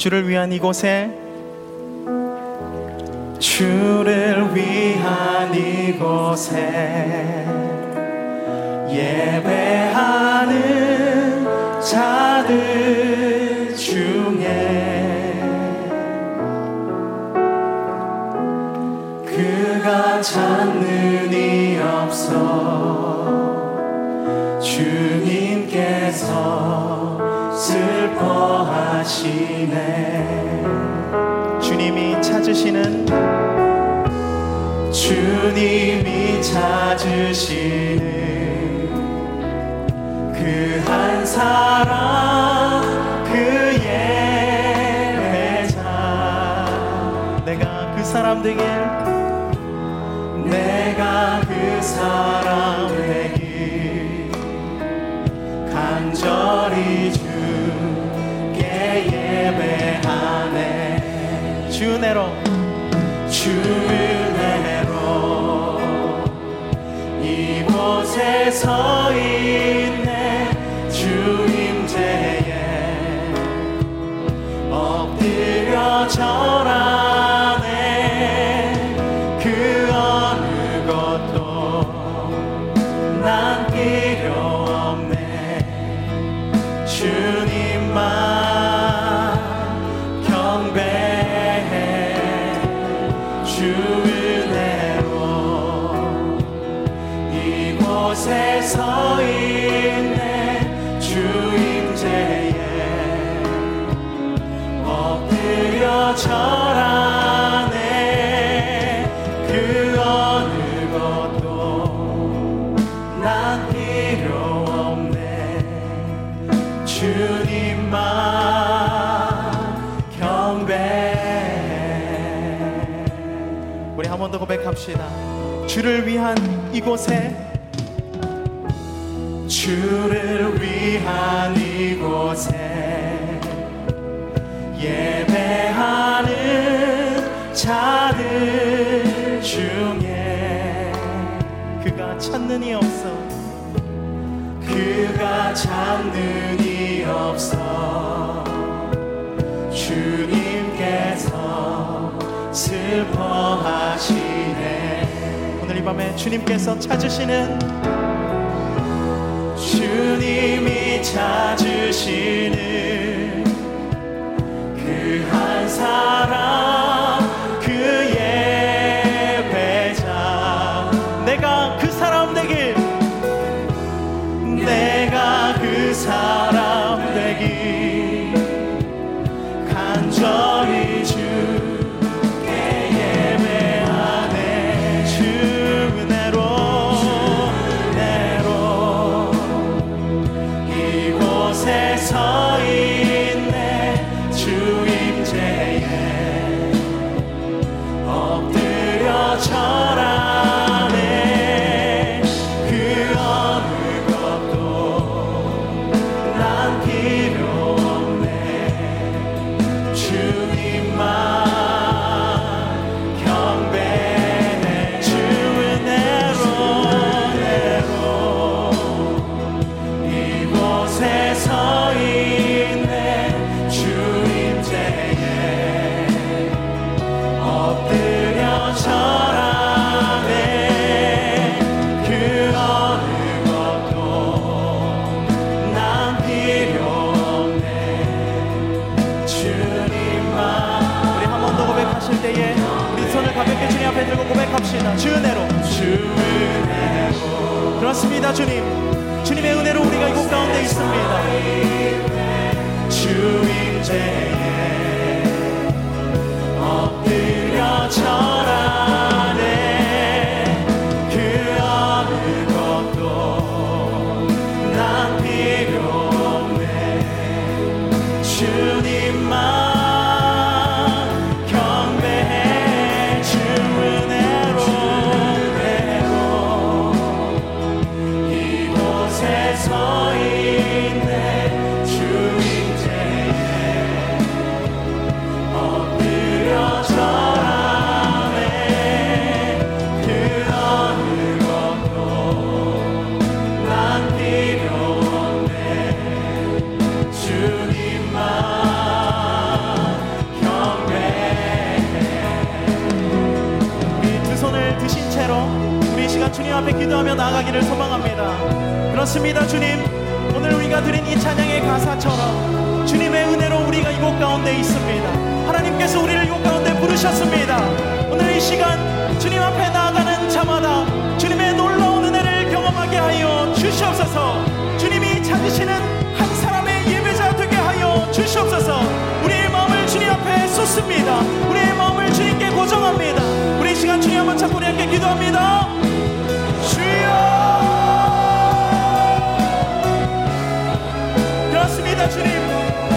주를 위한 이곳에 주를 위한 이곳에 예배하는 자들 슬퍼하시네. 주님이 찾으시는 주님이 찾으시는 그 한 사람 그 예배자. 내가 그 사람 되길 내가 그 사람 되길 간절히 주 은혜로. 주 은혜로 이곳에 서 있네. 주 임재에 엎드려 절 고백합시다. 주를 위한 이곳에 주를 위한 이곳에 예배하는 자들 중에 그가 찾는 이 없어. 그가 찾는 이 없어 밤에 주님께서 찾으시는 주님이 찾으시는 그 한 사람 고백합시다. 주 은혜로. 주 은혜로. 그렇습니다 주님. 주님의 은혜로 우리가 이곳 가운데 있습니다. 주 임재에 엎드려 절하 찬양합니다. 그렇습니다, 주님. 오늘 우리가 드린 이 찬양의 가사처럼 주님의 은혜로 우리가 이곳 가운데 있습니다. 하나님께서 우리를 이곳 가운데 부르셨습니다. 오늘 이 시간 주님 앞에 나아가는 자마다 주님의 놀라운 은혜를 경험하게 하여 주시옵소서. 주님이 찾으시는 한 사람의 예배자 되게 하여 주시옵소서. 우리의 마음을 주님 앞에 쏟습니다. 우리의 마음을 주님께 고정합니다. 우리 시간 주님 한번 찾고 우리 함께 기도합니다. da tribo.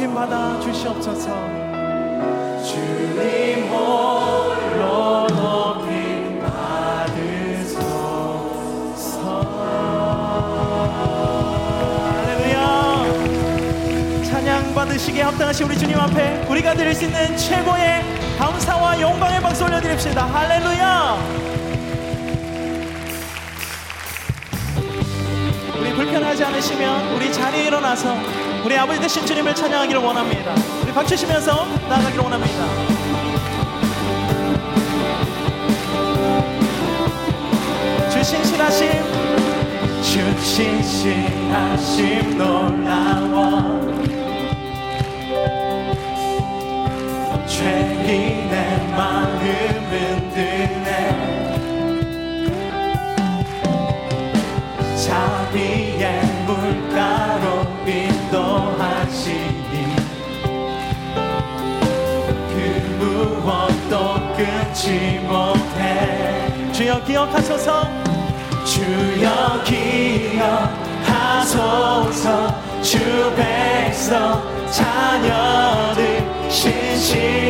높임 받아 주시옵소서. 주님 홀로 높임 받으소서. 할렐루야. 찬양 받으시게 합당하신 우리 주님 앞에 우리가 드릴 수 있는 최고의 감사와 영광의 박수 올려드립시다. 할렐루야. 불편하지 않으시면 우리 자리에 일어나서 우리 아버지 되신 주님을 찬양하기를 원합니다. 우리 박치시면서 나아가기를 원합니다. 주신실하심 주 신실하심 놀라워. 죄인의 마음은 드네 자비 끊지 못해. 주여 기억하소서. 주여 기억하소서. 주 백성 자녀들 신실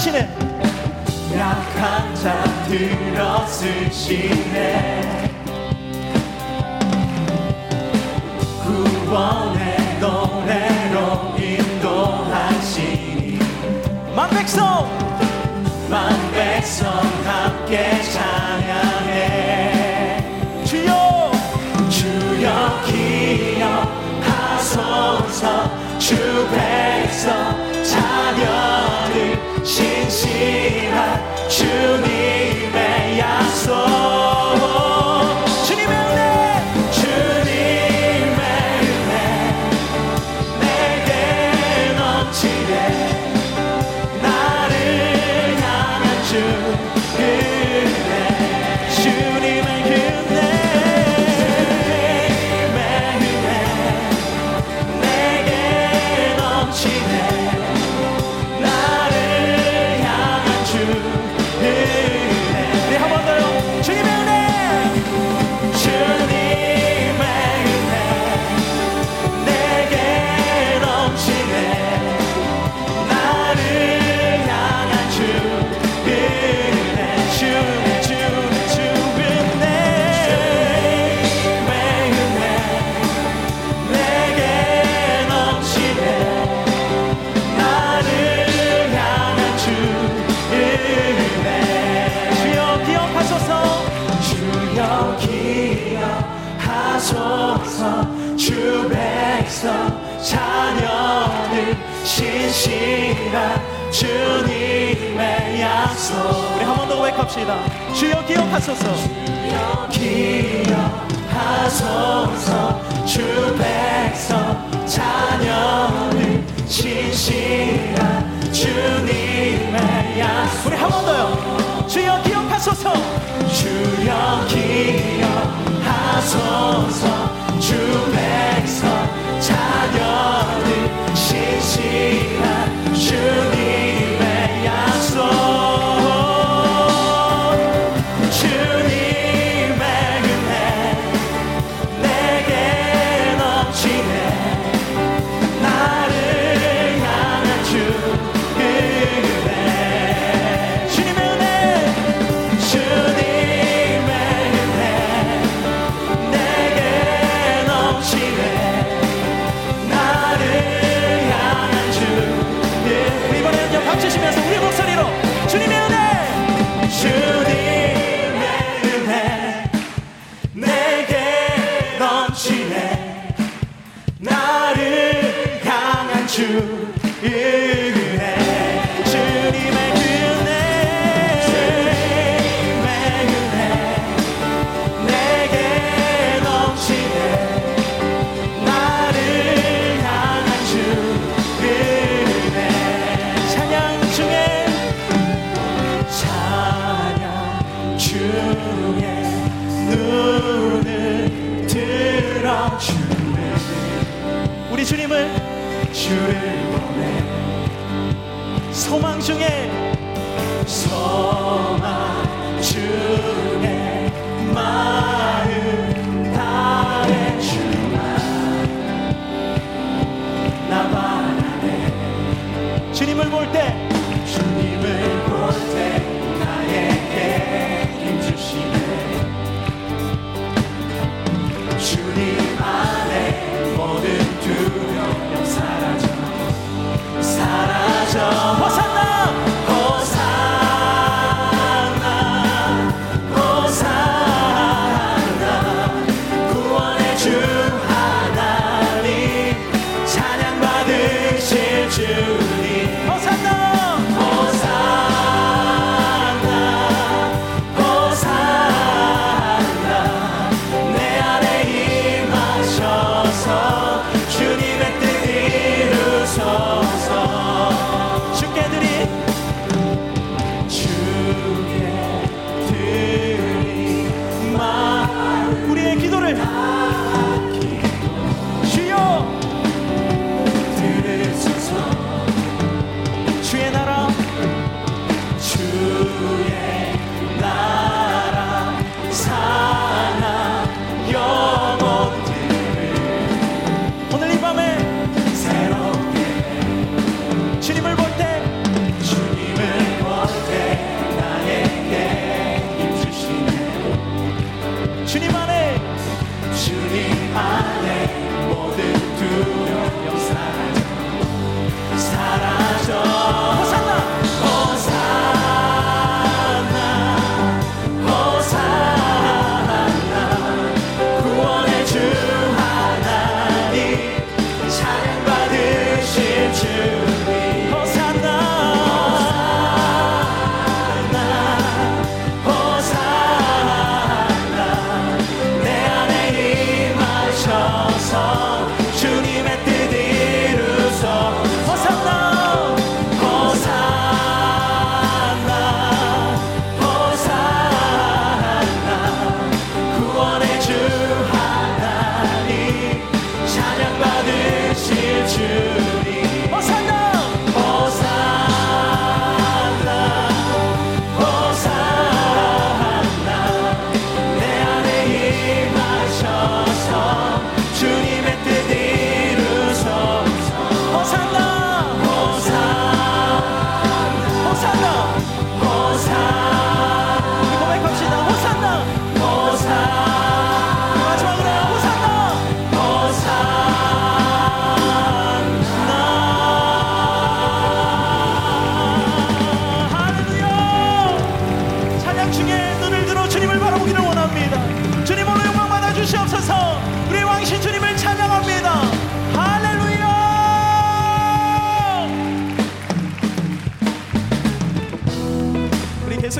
쓰시네 약한 자 들어 쓰시네. 구원의 노래로 인도하시니. 만백성! 만백성 함께 찬양해. 주여! 주여 기억하소서 주 백성 자녀들 신실한 주님 신실한 주님의 약속. 우리 한 번 더 고백합시다. 주여 기억하소서. 주여 기억하소서. 주 백성 자녀들 신실한 주님의 약속. 우리 한 번 더요. 주여 기억하소서. 주여 기억하소서. 주 백성 you. Yeah. 주를 원해. 소망 중에. 소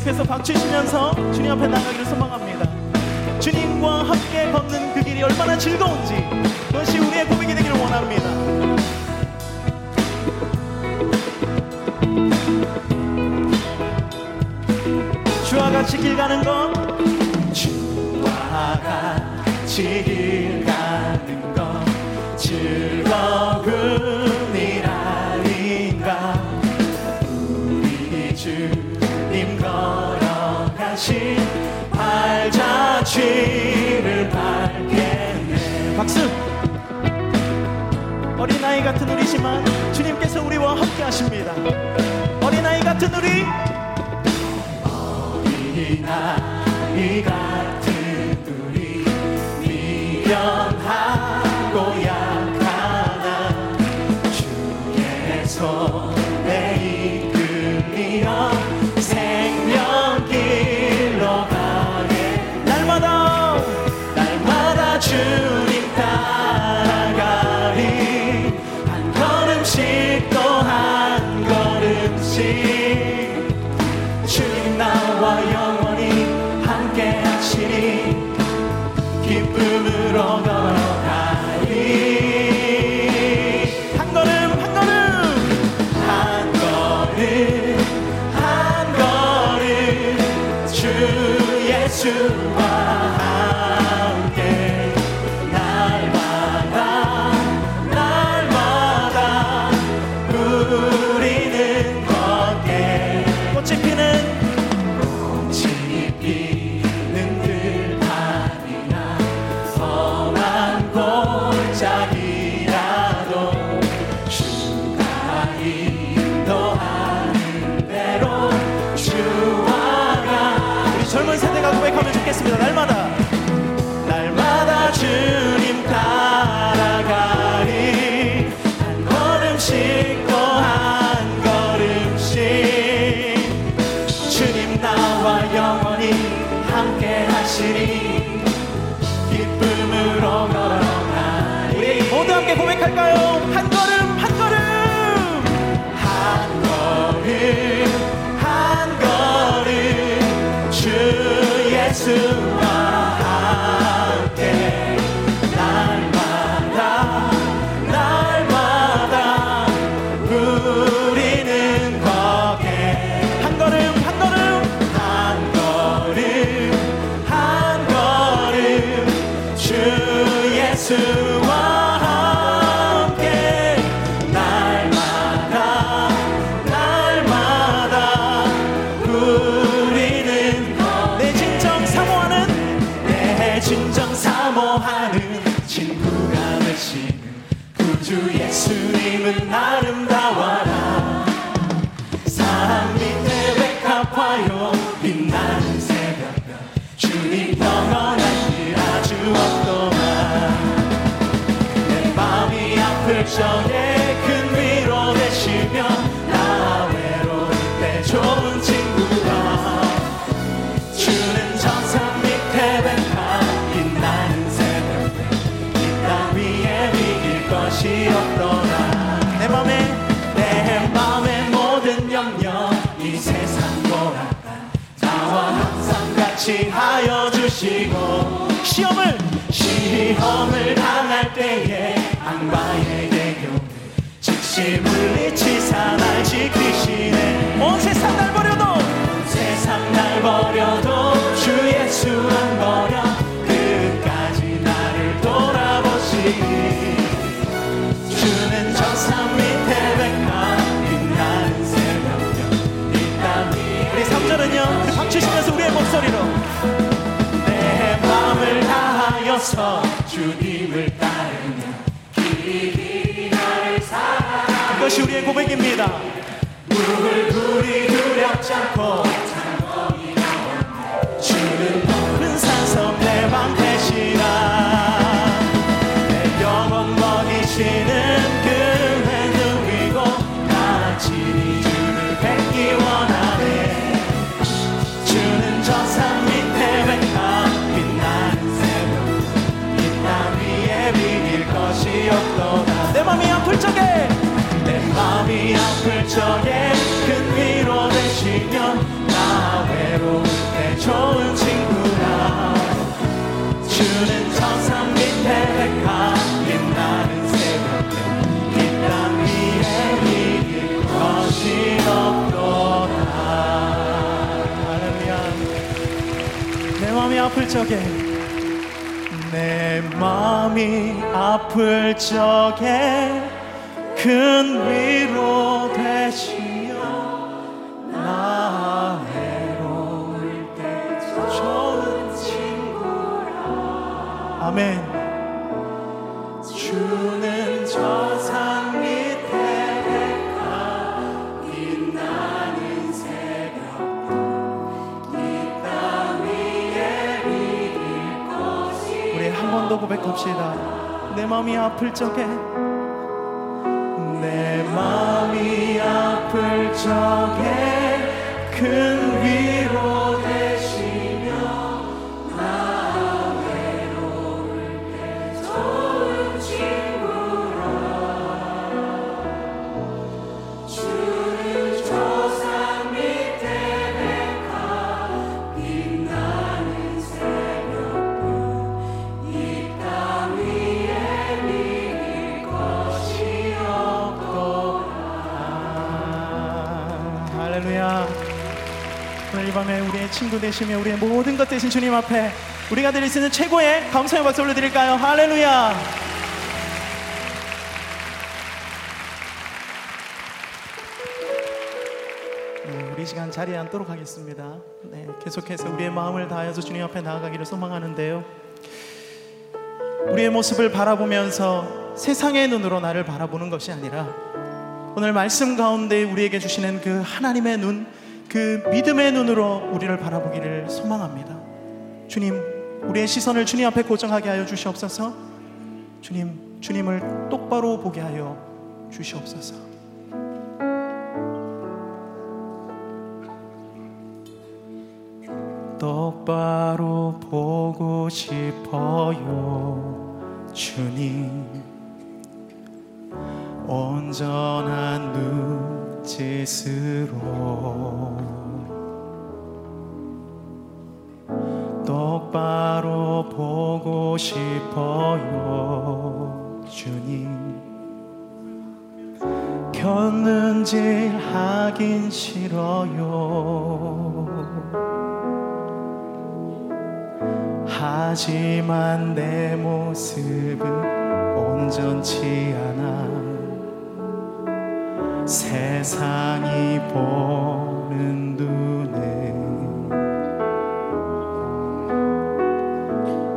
계속해서 박치시면서 주님 앞에 나가기를 소망합니다. 주님과 함께 걷는 그 길이 얼마나 즐거운지 그것이 우리의 고백이 되기를 원합니다. 주와 같이 길 가는 것 주와 같이 길 가는 것 즐거운 발자취 발자취를 밟겠네 박수! 어린아이 같은 우리지만 주님께서 우리와 함께 하십니다. 어린아이 같은 우리 어린아이가 change. 없더라. 내 맘에 내 맘의 모든 염려 이 세상 보았다 나와 항상 같이 하여 주시고 시험을 시험을 당할 때에 악마의 대교 즉시 물리치사 날 지키시네. 온 세상 날 버려도 온 세상 날 버려도 박치시면서 우리의 목소리로. 내 마음을 다하여서 주님을 따르며 길이 나를 사랑 이것이 우리의 고백입니다. 물불이 두렵지 않고 주는 높은 산성 적에 큰 위로 되시며 나 외로울 때 좋은 친구라. 주는 저산 밑에 백합 빛나는 새벽별 이땅 위에 이길 것이 없도다. 할렐루야. 내 마음이 아플 적에 내 마음이 아플 적에 큰 위로 고백합시다. 내 마음이 아플 적에. 내 마음이 아플 적에. 큰 친구 되시며 우리의 모든 것 되신 주님 앞에 우리가 드릴 수 있는 최고의 감사의 박수 올려드릴까요? 할렐루야 네, 우리 시간 자리에 앉도록 하겠습니다. 네, 계속해서 우리의 마음을 다하여서 주님 앞에 나아가기를 소망하는데요. 우리의 모습을 바라보면서 세상의 눈으로 나를 바라보는 것이 아니라 오늘 말씀 가운데 우리에게 주시는 그 하나님의 눈, 그 믿음의 눈으로 우리를 바라보기를 소망합니다. 주님, 우리의 시선을 주님 앞에 고정하게 하여 주시옵소서. 주님, 주님을 똑바로 보게 하여 주시옵소서. 똑바로 보고 싶어요, 주님. 온전한 눈 짓으로 똑바로 보고 싶어요, 주님. 켰는지 하긴 싫어요. 하지만 내 모습은 온전치 않아. 세상이 보는 눈에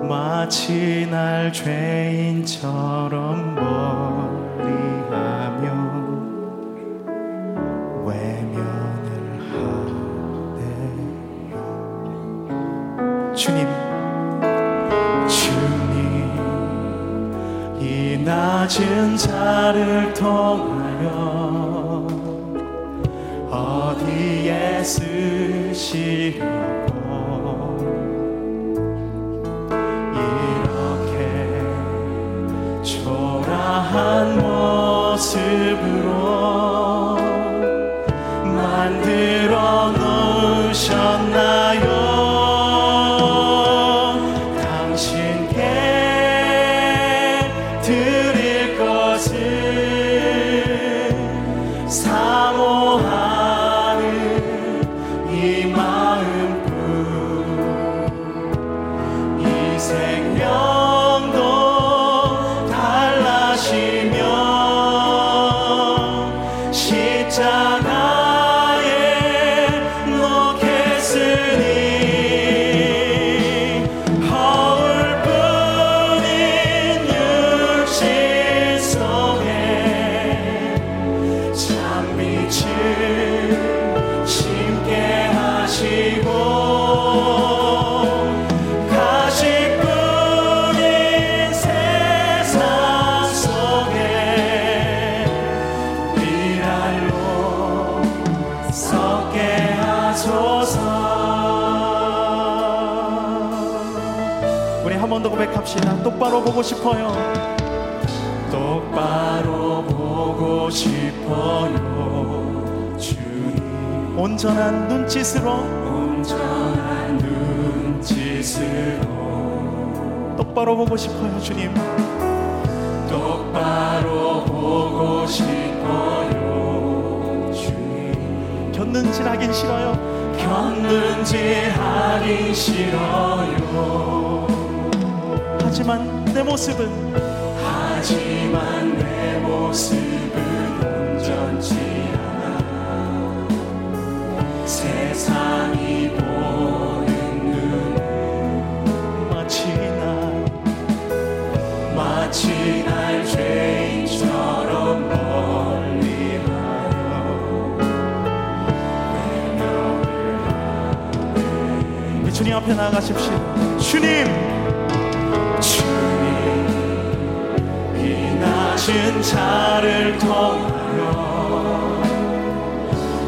마치 날 죄인처럼 멀리하며 외면을 하네요 주님 주님 이 낮은 자를 통하 쓰시려고 이렇게 초라한 모습으로 똑바로 보고 싶어요. 똑바로 보고 싶어요. 주님. 온전한 눈짓으로. 온전한 눈짓으로. 똑바로 보고 싶어요, 주님. 똑바로 보고 싶어요, 주님. 겼는지 하긴 싫어요. 겼는지 하긴 싫어요. 하지만 내 모습은 하지만 내 모습은 온전치 않아. 세상이 보는 눈 마치 나 마치 날 죄인처럼 멀리하여. 하네 주님 앞에 나아가십시오. 주님 낮은 자를 통하여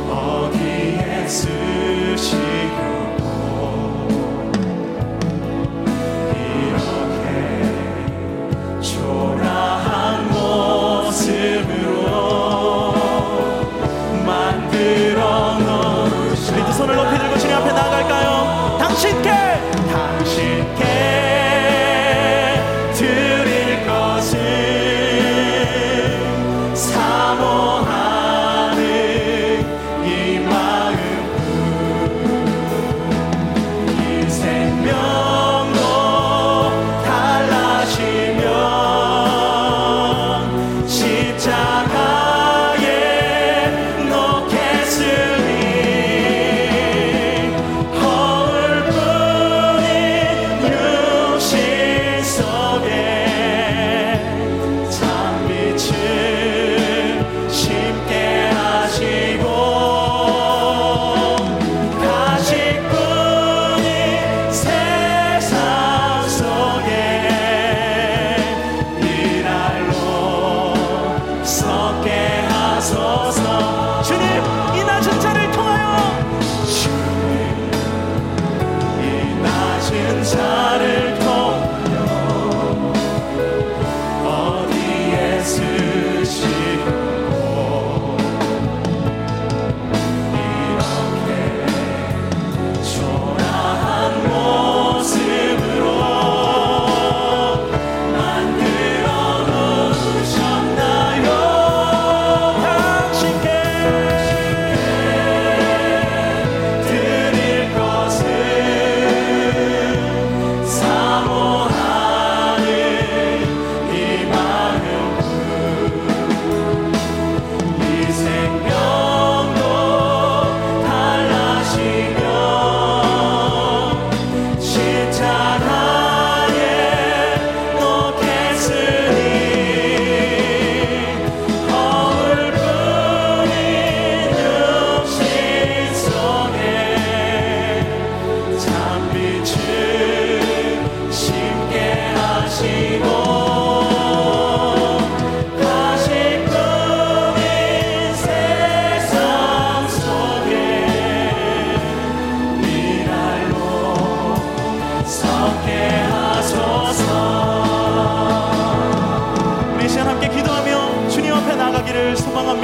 어디에 쓰시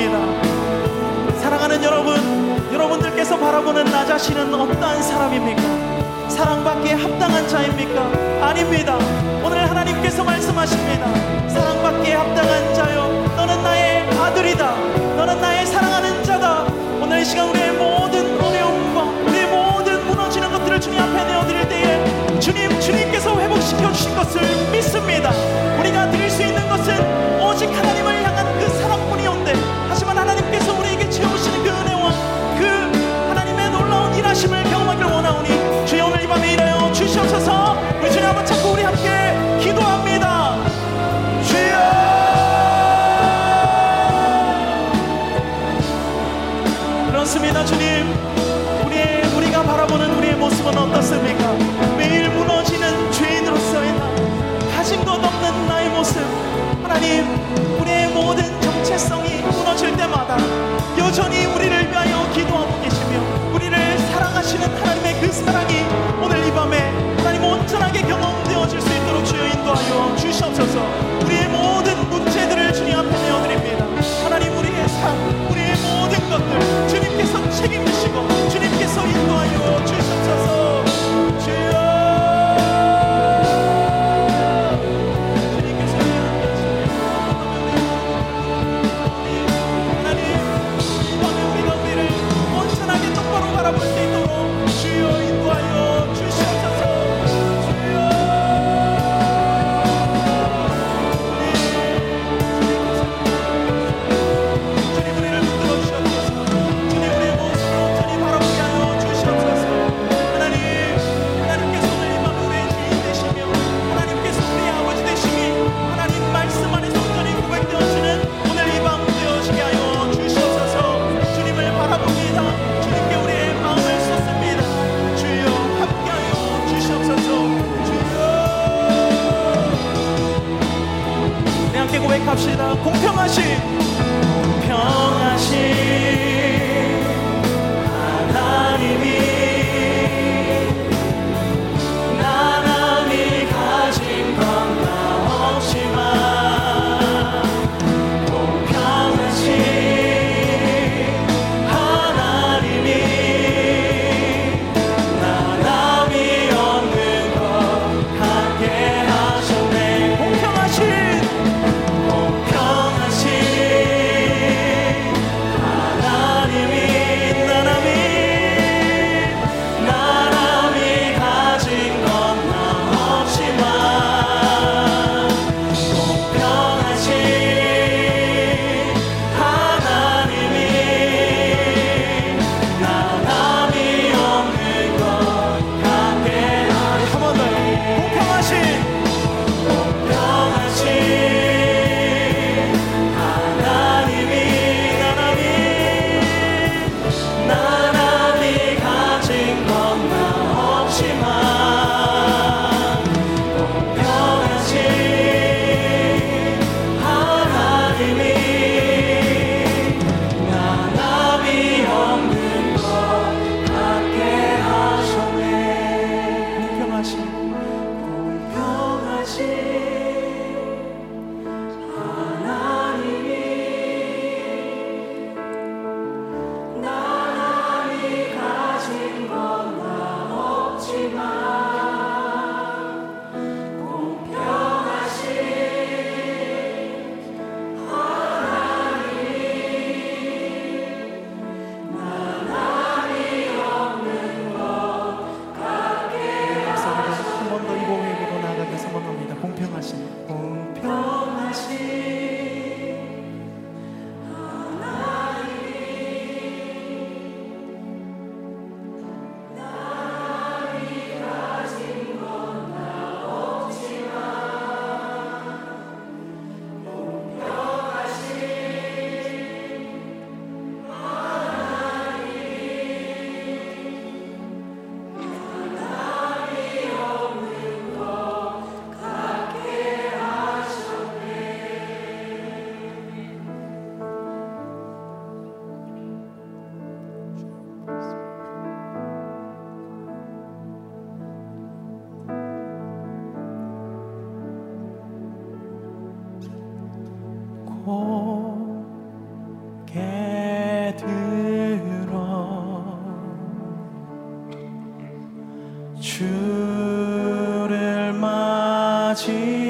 있습니다. 사랑하는 여러분, 여러분들께서 바라보는 나 자신은 어떠한 사람입니까? 사랑받기에 합당한 자입니까? 아닙니다. 오늘 하나님께서 말씀하십니다. 사랑받기에 합당한 자여, 너는 나의 아들이다. 너는 나의 사랑하는 자다. 오늘 시간 우리의 모든 어려움과 우리의 모든 무너지는 것들을 주님 앞에 내어드릴 때에 주님, 주님께서 회복시켜 주신 것을 믿습니다. 우리가 드릴 수 있는 것은 오직 하나님을 모습은 어떻습니까? 매일 무너지는 죄인으로서의 나 가진 것 없는 나의 모습. 하나님 우리의 모든 정체성이 무너질 때마다 여전히 우리를 위하여 기도하고 계시며 우리를 사랑하시는 하나님의 그 사랑이 오늘 이 밤에 하나님 온전하게 경험되어질 수 있도록 주여 인도하여 주시옵소서. 우리 오게 들어. 주를 맞이